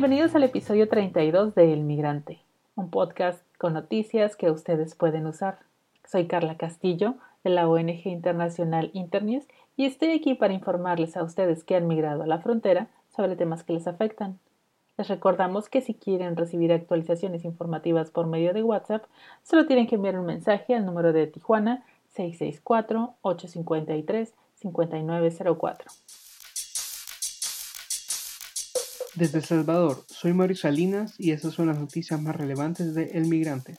Bienvenidos al episodio 32 de El Migrante, un podcast con noticias que ustedes pueden usar. Soy Carla Castillo, de la ONG internacional Internews, y estoy aquí para informarles a ustedes que han migrado a la frontera sobre temas que les afectan. Les recordamos que si quieren recibir actualizaciones informativas por medio de WhatsApp, solo tienen que enviar un mensaje al número de Tijuana 664-853-5904. Desde El Salvador, soy Mario Salinas y estas son las noticias más relevantes de El Migrante.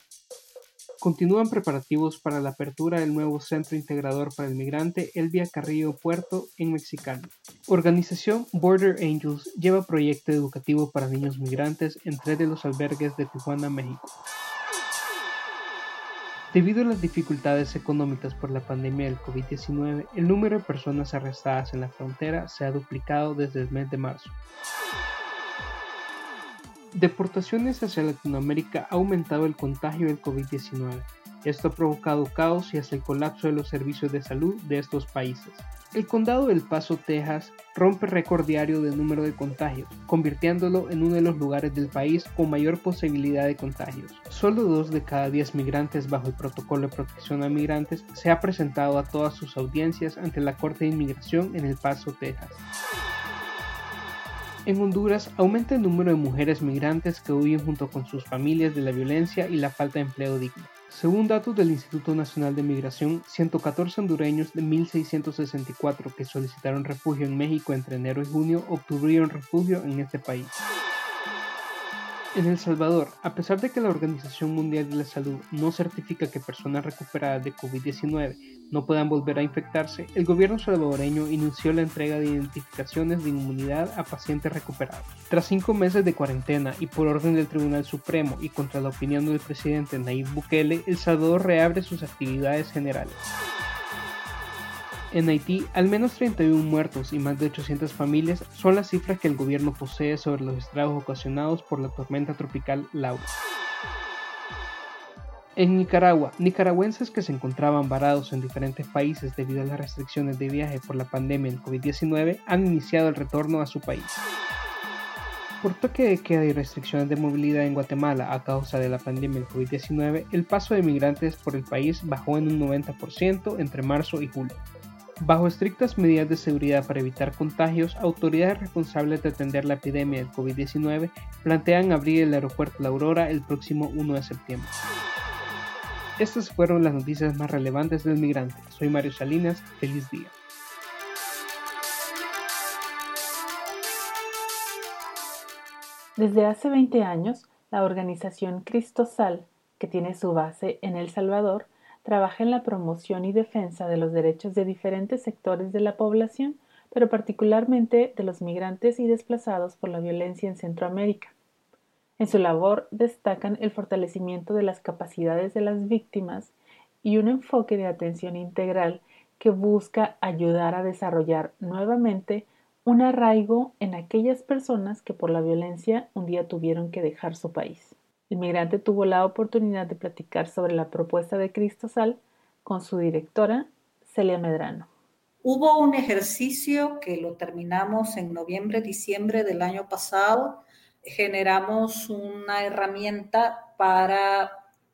Continúan preparativos para la apertura del nuevo Centro Integrador para el Migrante Elvia Carrillo Puerto en Mexicali. Organización Border Angels lleva proyecto educativo para niños migrantes en tres de los albergues de Tijuana, México. Debido a las dificultades económicas por la pandemia del COVID-19, el número de personas arrestadas en la frontera se ha duplicado desde el mes de marzo. Deportaciones hacia Latinoamérica ha aumentado el contagio del COVID-19. Esto ha provocado caos y hasta el colapso de los servicios de salud de estos países. El condado del Paso, Texas, rompe récord diario de número de contagios, convirtiéndolo en uno de los lugares del país con mayor posibilidad de contagios. Solo dos de cada diez migrantes bajo el protocolo de protección a migrantes se ha presentado a todas sus audiencias ante la Corte de Inmigración en El Paso, Texas. En Honduras aumenta el número de mujeres migrantes que huyen junto con sus familias de la violencia y la falta de empleo digno. Según datos del Instituto Nacional de Migración, 114 hondureños de 1.664 que solicitaron refugio en México entre enero y junio obtuvieron refugio en este país. En El Salvador, a pesar de que la Organización Mundial de la Salud no certifica que personas recuperadas de COVID-19 no puedan volver a infectarse, el gobierno salvadoreño inició la entrega de identificaciones de inmunidad a pacientes recuperados. Tras cinco meses de cuarentena y por orden del Tribunal Supremo y contra la opinión del presidente Nayib Bukele, El Salvador reabre sus actividades generales. En Haití, al menos 31 muertos y más de 800 familias son las cifras que el gobierno posee sobre los estragos ocasionados por la tormenta tropical Laura. En Nicaragua, nicaragüenses que se encontraban varados en diferentes países debido a las restricciones de viaje por la pandemia del COVID-19 han iniciado el retorno a su país. Por toque de queda y restricciones de movilidad en Guatemala a causa de la pandemia del COVID-19, el paso de migrantes por el país bajó en un 90% entre marzo y julio. Bajo estrictas medidas de seguridad para evitar contagios, autoridades responsables de atender la epidemia del COVID-19 plantean abrir el aeropuerto La Aurora el próximo 1 de septiembre. Estas fueron las noticias más relevantes del migrante. Soy Mario Salinas, feliz día. Desde hace 20 años, la organización Cristosal, que tiene su base en El Salvador, trabaja en la promoción y defensa de los derechos de diferentes sectores de la población, pero particularmente de los migrantes y desplazados por la violencia en Centroamérica. En su labor destacan el fortalecimiento de las capacidades de las víctimas y un enfoque de atención integral que busca ayudar a desarrollar nuevamente un arraigo en aquellas personas que por la violencia un día tuvieron que dejar su país. El migrante tuvo la oportunidad de platicar sobre la propuesta de Cristosal con su directora, Celia Medrano. Hubo un ejercicio que lo terminamos en noviembre, diciembre del año pasado. Generamos una herramienta para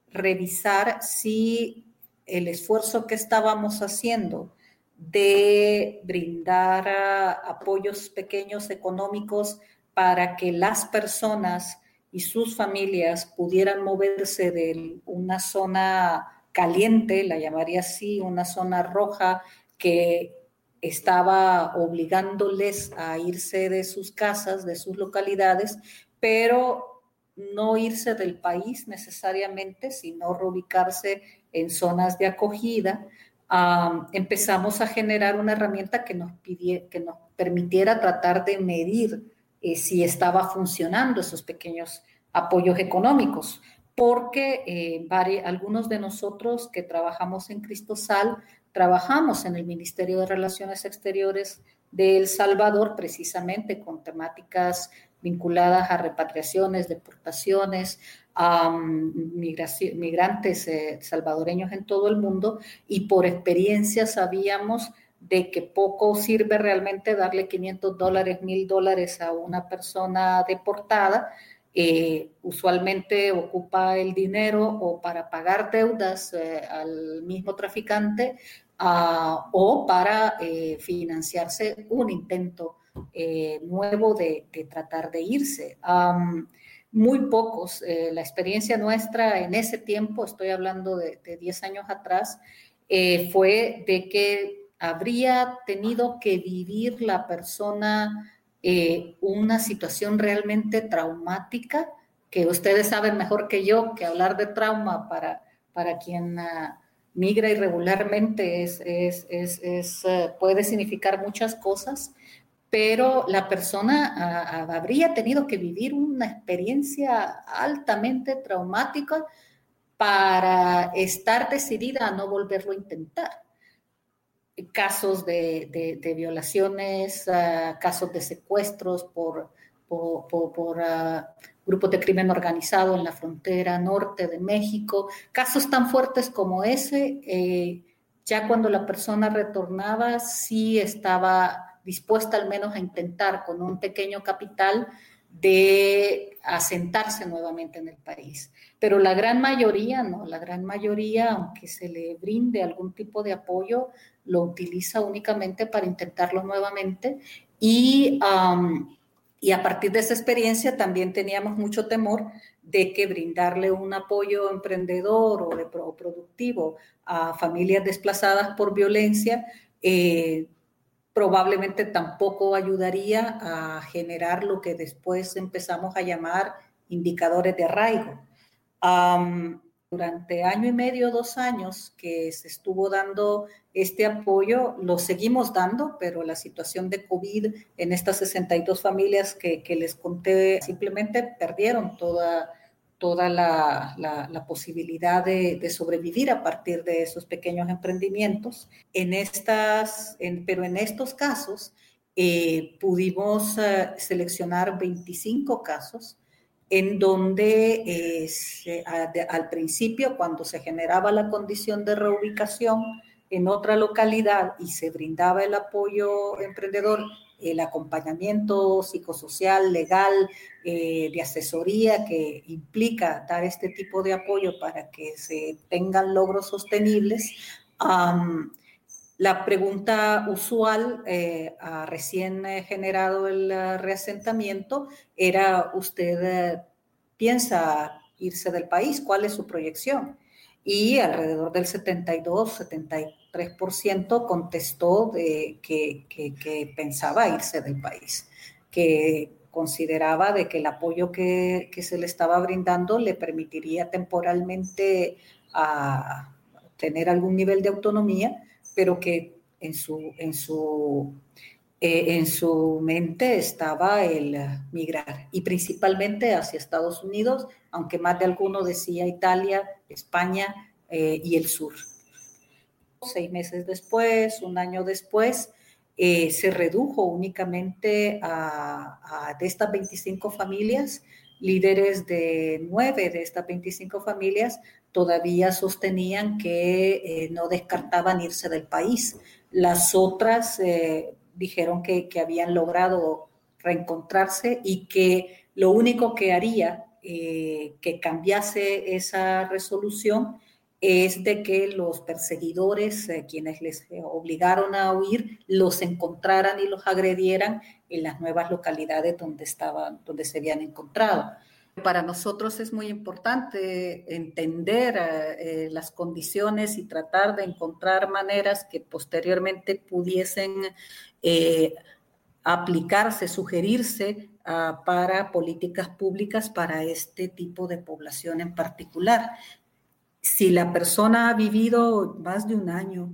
revisar si el esfuerzo que estábamos haciendo de brindar apoyos pequeños económicos para que las personas y sus familias pudieran moverse de una zona caliente, la llamaría así, una zona roja que estaba obligándoles a irse de sus casas, de sus localidades, pero no irse del país necesariamente, sino reubicarse en zonas de acogida, empezamos a generar una herramienta que nos, que nos permitiera tratar de medir eh, si estaba funcionando esos pequeños apoyos económicos, porque eh, algunos de nosotros que trabajamos en Cristosal, trabajamos en el Ministerio de Relaciones Exteriores de El Salvador precisamente con temáticas vinculadas a repatriaciones, deportaciones, a migrantes eh, salvadoreños en todo el mundo y por experiencia sabíamos de que poco sirve realmente darle 500 dólares, 1000 dólares a una persona deportada. Eh, usualmente ocupa el dinero o para pagar deudas eh, al mismo traficante ah, o para eh, financiarse un intento nuevo de, tratar de irse. muy pocos, la experiencia nuestra en ese tiempo, estoy hablando de, de 10 años atrás, fue de que habría tenido que vivir la persona eh, una situación realmente traumática, que ustedes saben mejor que yo que hablar de trauma para, para quien ah, migra irregularmente es, es, eh, puede significar muchas cosas, pero la persona ah, ah, habría tenido que vivir una experiencia altamente traumática para estar decidida a no volverlo a intentar casos de, violaciones, ah, casos de secuestros por, por, ah, grupos de crimen organizado en la frontera norte de México, casos tan fuertes como ese, eh, ya cuando la persona retornaba, sí estaba dispuesta al menos a intentar con un pequeño capital de asentarse nuevamente en el país. Pero la gran mayoría, no, la gran mayoría, aunque se le brinde algún tipo de apoyo, lo utiliza únicamente para intentarlo nuevamente y, y a partir de esa experiencia también teníamos mucho temor de que brindarle un apoyo emprendedor o, de, productivo a familias desplazadas por violencia eh, probablemente tampoco ayudaría a generar lo que después empezamos a llamar indicadores de arraigo. durante año y medio, dos años que se estuvo dando este apoyo, lo seguimos dando, pero la situación de COVID en estas 62 familias que, que les conté simplemente perdieron toda toda la, la, posibilidad de, de, sobrevivir a partir de esos pequeños emprendimientos. En estas, en, pero en estos casos eh, pudimos uh, seleccionar 25 casos en donde eh, se, al principio, cuando se generaba la condición de reubicación en otra localidad y se brindaba el apoyo emprendedor, el acompañamiento psicosocial, legal, eh, de asesoría que implica dar este tipo de apoyo para que se tengan logros sostenibles. la pregunta usual eh, a recién generado el reasentamiento era, ¿usted eh, piensa irse del país? ¿Cuál es su proyección? Y alrededor del 72, 73 3% contestó de que, que, pensaba irse del país, que consideraba de que el apoyo que, que, se le estaba brindando le permitiría temporalmente a tener algún nivel de autonomía, pero que en su, en su, eh, en su mente estaba el migrar, y principalmente hacia Estados Unidos, aunque más de alguno decía Italia, España eh, y el sur seis meses después, un año después, eh, se redujo únicamente a, de estas 25 familias, líderes de nueve de estas 25 familias todavía sostenían que no descartaban irse del país. Las otras dijeron que, que, habían logrado reencontrarse y que lo único que haría que cambiase esa resolución es de que los perseguidores, eh, quienes les eh, obligaron a huir, los encontraran y los agredieran en las nuevas localidades donde donde se habían encontrado. Para nosotros es muy importante entender eh, las condiciones y tratar de encontrar maneras que posteriormente pudiesen aplicarse, sugerirse ah, para políticas públicas para este tipo de población en particular. Si la persona ha vivido más de un año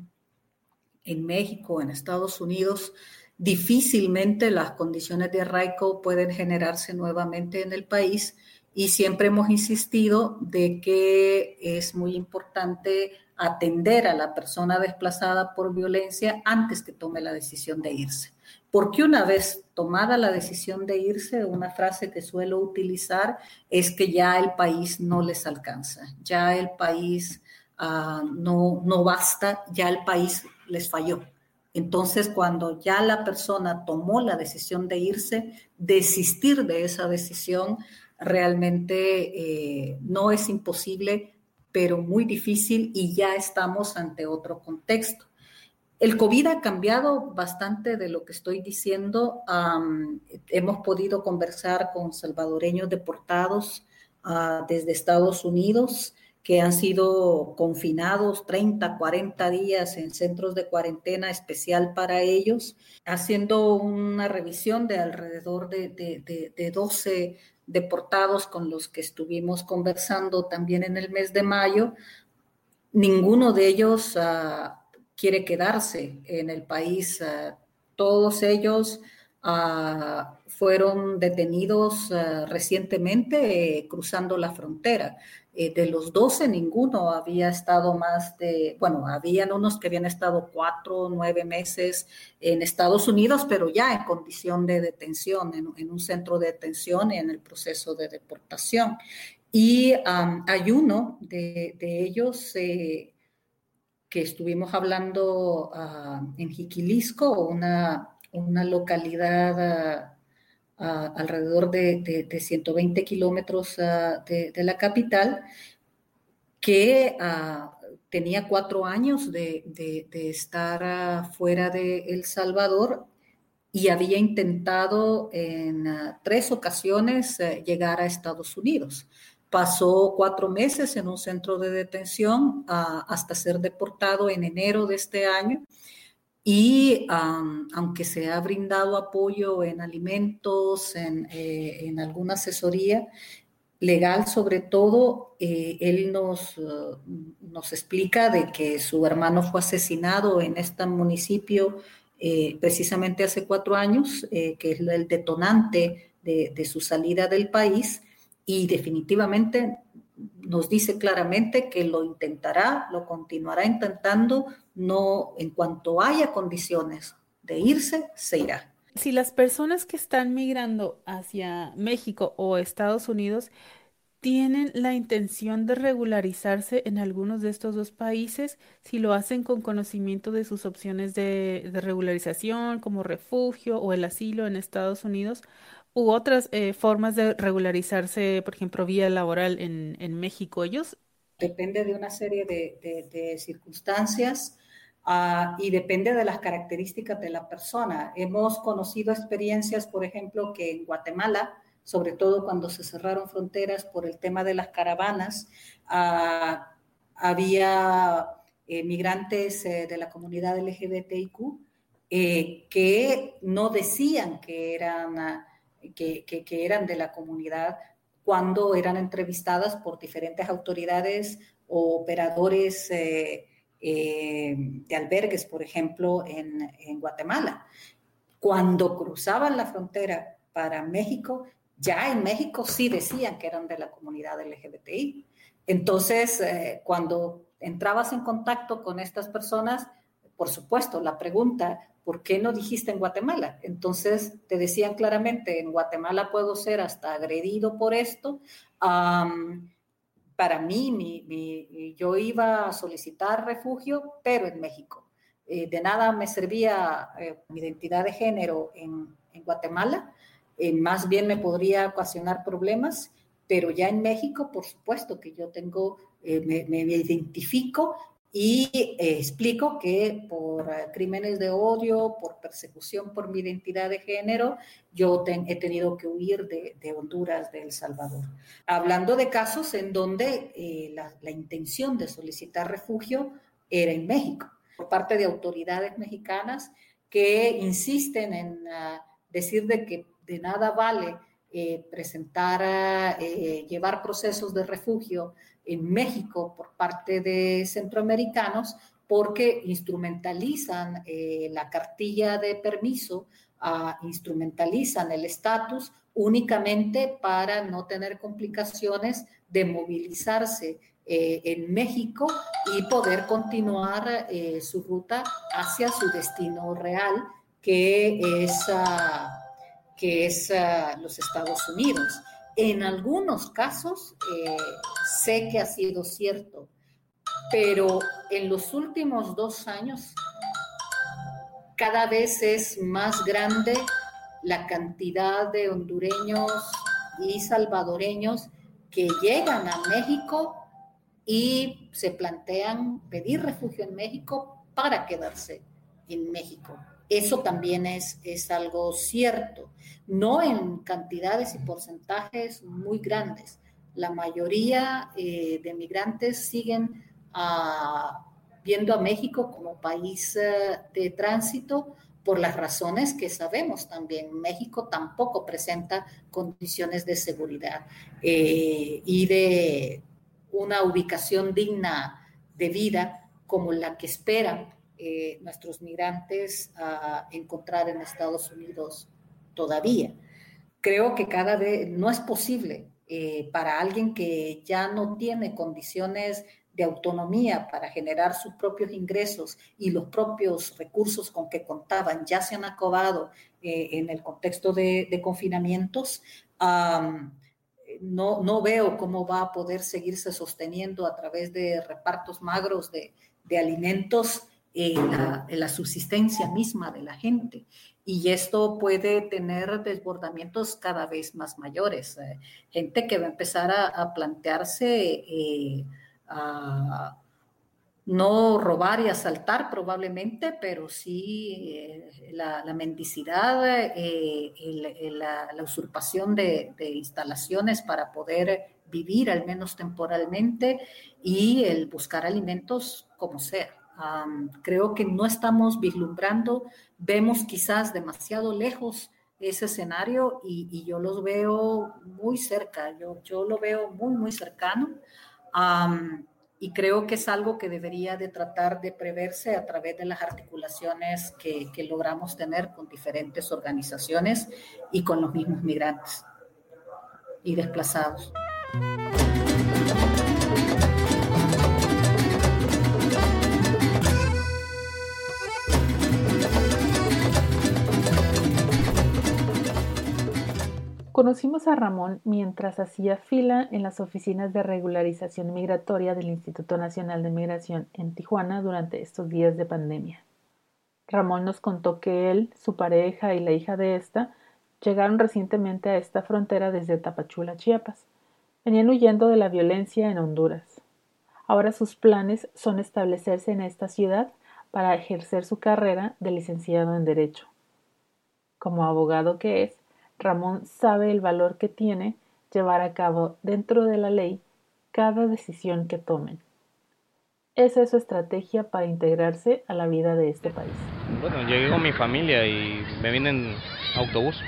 en México, en Estados Unidos, difícilmente las condiciones de arraigo pueden generarse nuevamente en el país y siempre hemos insistido de que es muy importante atender a la persona desplazada por violencia antes que tome la decisión de irse. Porque una vez tomada la decisión de irse, una frase que suelo utilizar es que ya el país no les alcanza, ya el país uh, no, no basta, ya el país les falló. Entonces, cuando ya la persona tomó la decisión de irse, desistir de esa decisión realmente eh, no es imposible, pero muy difícil y ya estamos ante otro contexto. El COVID ha cambiado bastante de lo que estoy diciendo. hemos podido conversar con salvadoreños deportados uh, desde Estados Unidos que han sido confinados 30, 40 días en centros de cuarentena especial para ellos, haciendo una revisión de alrededor de, de, de 12 deportados con los que estuvimos conversando también en el mes de mayo. Ninguno de ellos uh, quiere quedarse en el país. Uh, todos ellos uh, fueron detenidos recientemente cruzando la frontera. Eh, de los 12, ninguno había estado más de, bueno, habían unos que habían estado cuatro nueve meses en Estados Unidos, pero ya en condición de detención, en, un centro de detención y en el proceso de deportación. Y hay uno de, ellos eh, que estuvimos hablando ah, en Jiquilisco, una, una localidad alrededor de, 120 kilómetros ah, de, la capital, que ah, tenía cuatro años de, estar ah, fuera de El Salvador y había intentado en tres ocasiones eh, llegar a Estados Unidos. Pasó cuatro meses en un centro de detención hasta ser deportado en enero de este año y aunque se ha brindado apoyo en alimentos, en, eh, alguna asesoría legal sobre todo, eh, él nos, uh, nos explica de que su hermano fue asesinado en este municipio eh, precisamente hace cuatro años, que es el detonante de, de su salida del país y definitivamente nos dice claramente que lo intentará, lo continuará intentando, no en cuanto haya condiciones de irse, se irá. Si las personas que están migrando hacia México o Estados Unidos tienen la intención de regularizarse en algunos de estos dos países, si lo hacen con conocimiento de sus opciones de, de regularización, como refugio o el asilo en Estados Unidos, u otras eh, formas de regularizarse, por ejemplo, vía laboral en, en México, ellos? Depende de una serie de, de, circunstancias uh, y depende de las características de la persona. Hemos conocido experiencias, por ejemplo, que en Guatemala, sobre todo cuando se cerraron fronteras por el tema de las caravanas, uh, había eh, migrantes eh, de la comunidad LGBTIQ que no decían que eran que, eran de la comunidad cuando eran entrevistadas por diferentes autoridades o operadores eh, eh, de albergues, por ejemplo, en, Guatemala. Cuando cruzaban la frontera para México, ya en México sí decían que eran de la comunidad LGBTI. Entonces, eh, cuando entrabas en contacto con estas personas, por supuesto, la pregunta, ¿por qué no dijiste en Guatemala? Entonces te decían claramente, en Guatemala puedo ser hasta agredido por esto. para mí, yo iba a solicitar refugio, pero en México. Eh, de nada me servía eh, mi identidad de género en, Guatemala, eh, más bien me podría ocasionar problemas, pero ya en México, por supuesto que yo tengo, me, me identifico y eh, explico que por eh, crímenes de odio, por persecución por mi identidad de género, yo he tenido que huir de, Honduras, de El Salvador. Hablando de casos en donde eh, la, intención de solicitar refugio era en México, por parte de autoridades mexicanas que insisten en ah, decir de que de nada vale presentar, llevar procesos de refugio en México por parte de centroamericanos porque instrumentalizan eh, la cartilla de permiso, ah, instrumentalizan el estatus únicamente para no tener complicaciones de movilizarse eh, en México y poder continuar eh, su ruta hacia su destino real, que es, ah, que es ah, los Estados Unidos. En algunos casos eh, sé que ha sido cierto, pero en los últimos dos años cada vez es más grande la cantidad de hondureños y salvadoreños que llegan a México y se plantean pedir refugio en México para quedarse en México. Eso también es, es algo cierto, no en cantidades y porcentajes muy grandes. La mayoría eh, de migrantes siguen viendo a México como país eh, de tránsito por las razones que sabemos también. México tampoco presenta condiciones de seguridad eh, y de una ubicación digna de vida como la que esperan eh, nuestros migrantes a encontrar en Estados Unidos todavía. Creo que cada vez no es posible eh, para alguien que ya no tiene condiciones de autonomía para generar sus propios ingresos y los propios recursos con que contaban ya se han acabado eh, en el contexto de, confinamientos, no, no, veo cómo va a poder seguirse sosteniendo a través de repartos magros de, de alimentos en la, subsistencia misma de la gente. Y esto puede tener desbordamientos cada vez más mayores. Eh, gente que va a empezar a, plantearse eh, no robar y asaltar probablemente, pero sí eh, la, mendicidad, la, usurpación de, de, instalaciones para poder vivir al menos temporalmente y el buscar alimentos como sea creo que no estamos vislumbrando, vemos quizás demasiado lejos ese escenario y, yo los veo muy cerca, yo, yo lo veo muy, muy cercano. y creo que es algo que debería de tratar de preverse a través de las articulaciones que, que logramos tener con diferentes organizaciones y con los mismos migrantes y desplazados. Conocimos a Ramón mientras hacía fila en las oficinas de regularización migratoria del Instituto Nacional de Migración en Tijuana durante estos días de pandemia. Ramón nos contó que él, su pareja y la hija de esta llegaron recientemente a esta frontera desde Tapachula, Chiapas. Venían huyendo de la violencia en Honduras. Ahora sus planes son establecerse en esta ciudad para ejercer su carrera de licenciado en Derecho. Como abogado que es, Ramón sabe el valor que tiene llevar a cabo dentro de la ley cada decisión que tomen. Esa es su estrategia para integrarse a la vida de este país. Bueno, llegué con mi familia y me vine en autobús.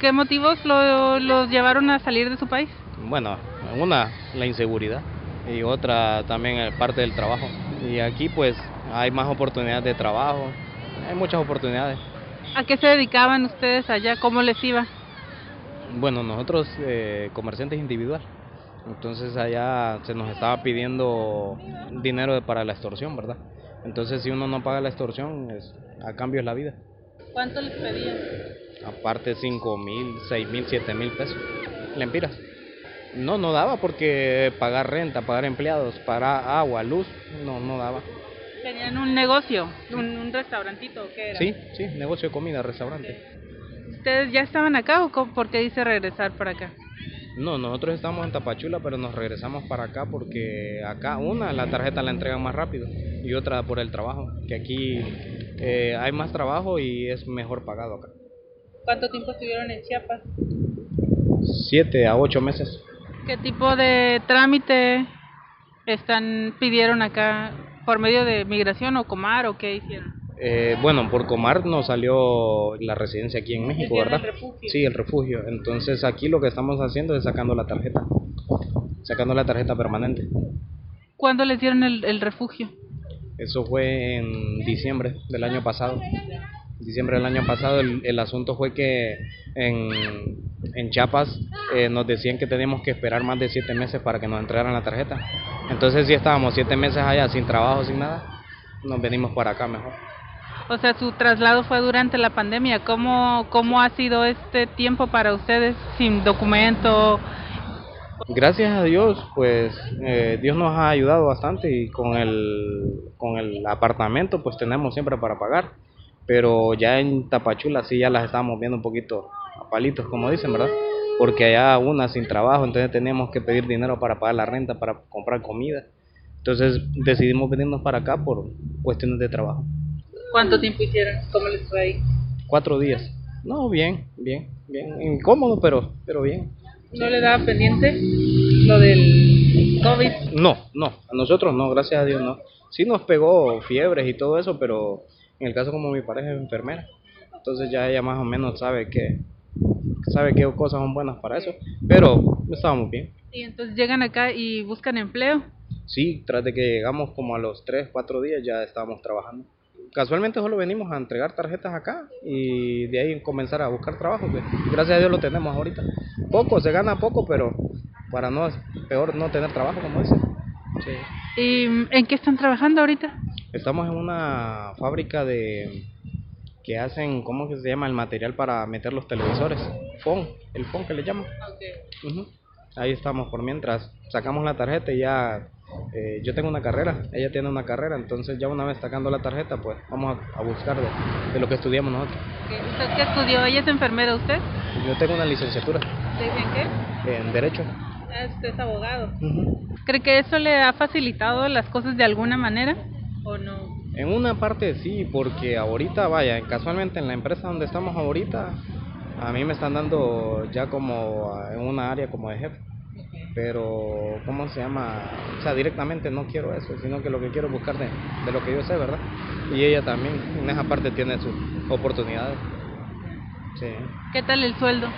¿Qué motivos los llevaron a salir de su país? Bueno, una, la inseguridad y otra también parte del trabajo. Y aquí pues hay más oportunidades de trabajo, hay muchas oportunidades. ¿A qué se dedicaban ustedes allá? ¿Cómo les iba? Bueno, nosotros eh, comerciantes individual. Entonces allá se nos estaba pidiendo dinero para la extorsión, ¿verdad? Entonces si uno no paga la extorsión, es, a cambio es la vida. ¿Cuánto les pedían? Aparte 5 mil, 6 mil, 7 mil pesos. Lempiras. No, no daba porque pagar renta, pagar empleados, pagar agua, luz, no, no daba. ¿Tenían un negocio, un, restaurantito qué era? Sí, sí, negocio de comida, restaurante. ¿Ustedes ya estaban acá o por qué dice regresar para acá? No, nosotros estamos en Tapachula, pero nos regresamos para acá porque acá, una, la tarjeta la entregan más rápido y otra por el trabajo, que aquí eh, hay más trabajo y es mejor pagado acá. ¿Cuánto tiempo estuvieron en Chiapas? Siete a ocho meses. ¿Qué tipo de trámite están pidieron acá ¿Por medio de migración o Comar o qué hicieron? Eh, bueno, por Comar nos salió la residencia aquí en México, ¿verdad? El refugio. Sí, el refugio. Entonces aquí lo que estamos haciendo es sacando la tarjeta, sacando la tarjeta permanente. ¿Cuándo les dieron el, refugio? Eso fue en diciembre del año pasado. Diciembre del año pasado el, el asunto fue que en, en Chiapas eh, nos decían que teníamos que esperar más de siete meses para que nos entregaran la tarjeta. Entonces si estábamos siete meses allá sin trabajo, sin nada, nos venimos para acá mejor. O sea, su traslado fue durante la pandemia. ¿Cómo, cómo ha sido este tiempo para ustedes sin documento? Gracias a Dios, pues eh, Dios nos ha ayudado bastante y con el, con el apartamento pues tenemos siempre para pagar. Pero ya en Tapachula sí ya las estamos viendo un poquito palitos, como dicen, ¿verdad? Porque allá una sin trabajo, entonces teníamos que pedir dinero para pagar la renta, para comprar comida. Entonces decidimos venirnos para acá por cuestiones de trabajo. ¿Cuánto tiempo hicieron? ¿Cómo les fue ahí? Cuatro días. No, bien, bien, bien. Incómodo, pero, pero bien. ¿No le daba pendiente lo del COVID? No, no, a nosotros no, gracias a Dios no. Sí nos pegó fiebres y todo eso, pero en el caso como mi pareja es enfermera, entonces ya ella más o menos sabe que sabe qué cosas son buenas para eso, pero estábamos bien. Y entonces llegan acá y buscan empleo. Sí, tras de que llegamos como a los 3, 4 días ya estábamos trabajando. Casualmente solo venimos a entregar tarjetas acá y de ahí comenzar a buscar trabajo. que gracias a Dios lo tenemos ahorita. Poco, se gana poco, pero para no peor no tener trabajo, como dicen. Sí. ¿Y en qué están trabajando ahorita? Estamos en una fábrica de que hacen, ¿cómo que se llama? El material para meter los televisores. FON, el FON que le llaman. Ujú. Ahí estamos por mientras. Sacamos la tarjeta y ya eh, yo tengo una carrera, ella tiene una carrera, entonces ya una vez sacando la tarjeta, pues vamos a, a buscar de, de lo que estudiamos nosotros. ¿Usted qué estudió? ¿Ella es enfermera usted? Yo tengo una licenciatura ¿De- ¿En qué? en Derecho. Ah, usted es abogado. Ujú. ¿Cree que eso le ha facilitado las cosas de alguna manera o no? En una parte sí, porque ahorita, vaya, casualmente en la empresa donde estamos ahorita, a mí me están dando ya como ah, en una área como de jefe. Pero, ¿cómo se llama? O sea, directamente no quiero eso, sino que lo que quiero es buscar de, de lo que yo sé, ¿verdad? Y ella también, en esa parte tiene sus oportunidades. Sí. ¿Qué tal el sueldo?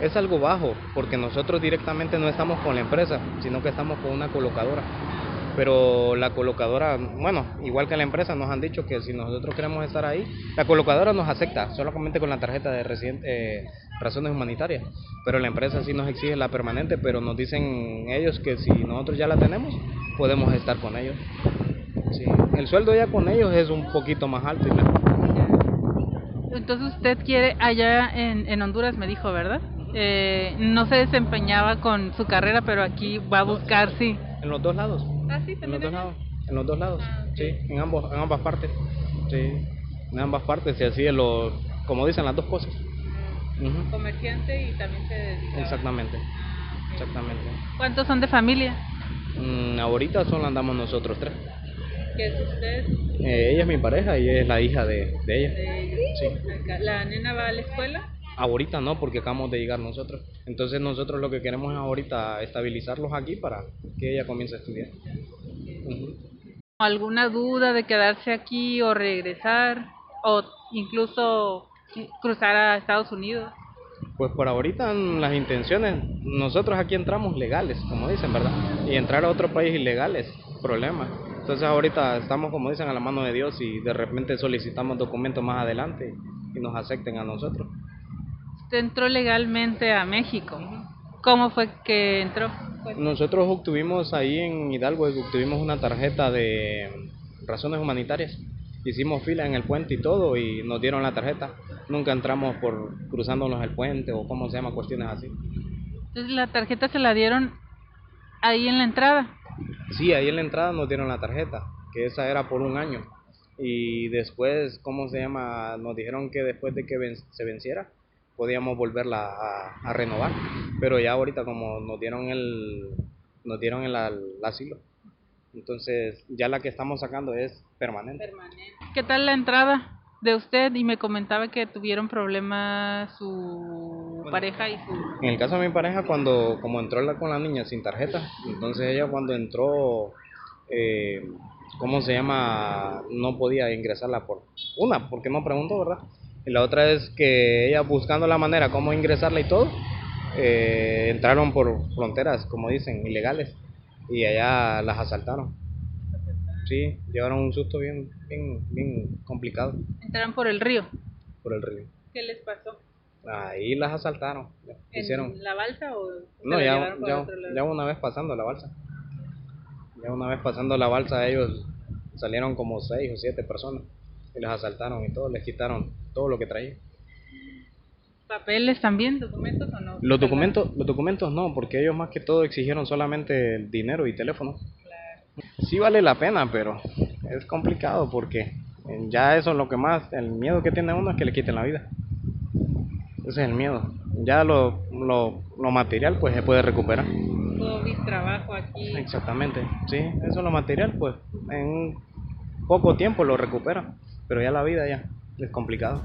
Es algo bajo, porque nosotros directamente no estamos con la empresa, sino que estamos con una colocadora. Pero la colocadora, bueno, igual que la empresa, nos han dicho que si nosotros queremos estar ahí, la colocadora nos acepta solamente con la tarjeta de residente, eh, razones humanitarias. Pero la empresa sí nos exige la permanente, pero nos dicen ellos que si nosotros ya la tenemos, podemos estar con ellos. Sí. El sueldo ya con ellos es un poquito más alto y mejor. Entonces usted quiere allá en, en Honduras, me dijo, ¿verdad? Eh, no se desempeñaba con su carrera, pero aquí va a buscar, sí. En los dos lados. Ah, sí, En los dos lados. En los dos lados. Ah. Sí, en ambos, en ambas partes. Sí, en ambas partes y así en los, como dicen las dos cosas. Ujú. Comerciante y también se dedica. Exactamente, Ah, exactamente. ¿Cuántos son de familia? Mm, ahorita solo andamos nosotros tres. ¿Qué es usted? Eh, ella es mi pareja y es la hija de, de ella. Sí. Acá. ¿La nena va a la escuela? Ahorita no, porque acabamos de llegar nosotros. Entonces nosotros lo que queremos es ahorita estabilizarlos aquí para que ella comience a estudiar. ¿Alguna duda de quedarse aquí o regresar? ¿O incluso cruzar a Estados Unidos? Pues por ahorita las intenciones, nosotros aquí entramos legales, como dicen, ¿verdad? Y entrar a otro país ilegal es problema. Entonces ahorita estamos, como dicen, a la mano de Dios y de repente solicitamos documentos más adelante y nos acepten a nosotros. Usted entró legalmente a México. ¿Cómo fue que entró? Nosotros obtuvimos ahí en Hidalgo, obtuvimos una tarjeta de razones humanitarias. Hicimos fila en el puente y todo y nos dieron la tarjeta. Nunca entramos por cruzándonos el puente o cómo se llama, cuestiones así. Entonces la tarjeta se la dieron ahí en la entrada. Sí, ahí en la entrada nos dieron la tarjeta, que esa era por un año. Y después, ¿cómo se llama? Nos dijeron que después de que ven- se venciera, podíamos volverla a, a renovar. Pero ya ahorita como nos dieron el, nos dieron el, al- asilo. Entonces, ya la que estamos sacando es permanente. ¿Qué tal la entrada de usted? Y me comentaba que tuvieron problemas su pareja y su... En el caso de mi pareja, cuando como entró la, con la niña sin tarjeta, entonces ella cuando entró, eh, ¿cómo se llama? No podía ingresarla por una, porque no preguntó, ¿verdad? Y la otra es que ella buscando la manera cómo ingresarla y todo, eh, entraron por fronteras, como dicen, ilegales, y allá las asaltaron. Sí, llevaron un susto bien, bien, bien complicado Entraron por el río. por el río. ¿Qué les pasó? Ahí las asaltaron, hicieron. ¿En la balsa o No, ya, ya, otro lado? ya una vez pasando la balsa. Ya una vez pasando la balsa, ellos salieron como seis o siete personas y les asaltaron y todo, les quitaron todo lo que traían. ¿Papeles también? ¿Documentos o no? Los documentos, los documentos no, porque ellos más que todo exigieron solamente dinero y teléfono. Sí vale la pena, pero es complicado porque ya eso es lo que más, el miedo que tiene uno es que le quiten la vida. Ese es el miedo. Ya lo, lo, lo material pues se puede recuperar. Todo trabajo aquí. Exactamente, sí, eso es lo material pues en poco tiempo lo recupera, pero ya la vida ya es complicado.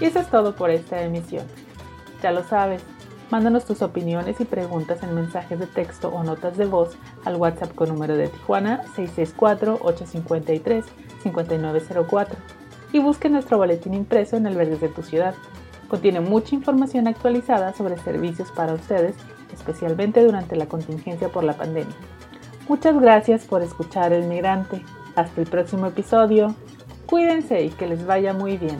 Y eso es todo por esta emisión. Ya lo sabes, mándanos tus opiniones y preguntas en mensajes de texto o notas de voz al WhatsApp con número de Tijuana 664-853-5904 y busque nuestro boletín impreso en el verde de tu ciudad. Contiene mucha información actualizada sobre servicios para ustedes, especialmente durante la contingencia por la pandemia. Muchas gracias por escuchar El Migrante. Hasta el próximo episodio. Cuídense y que les vaya muy bien.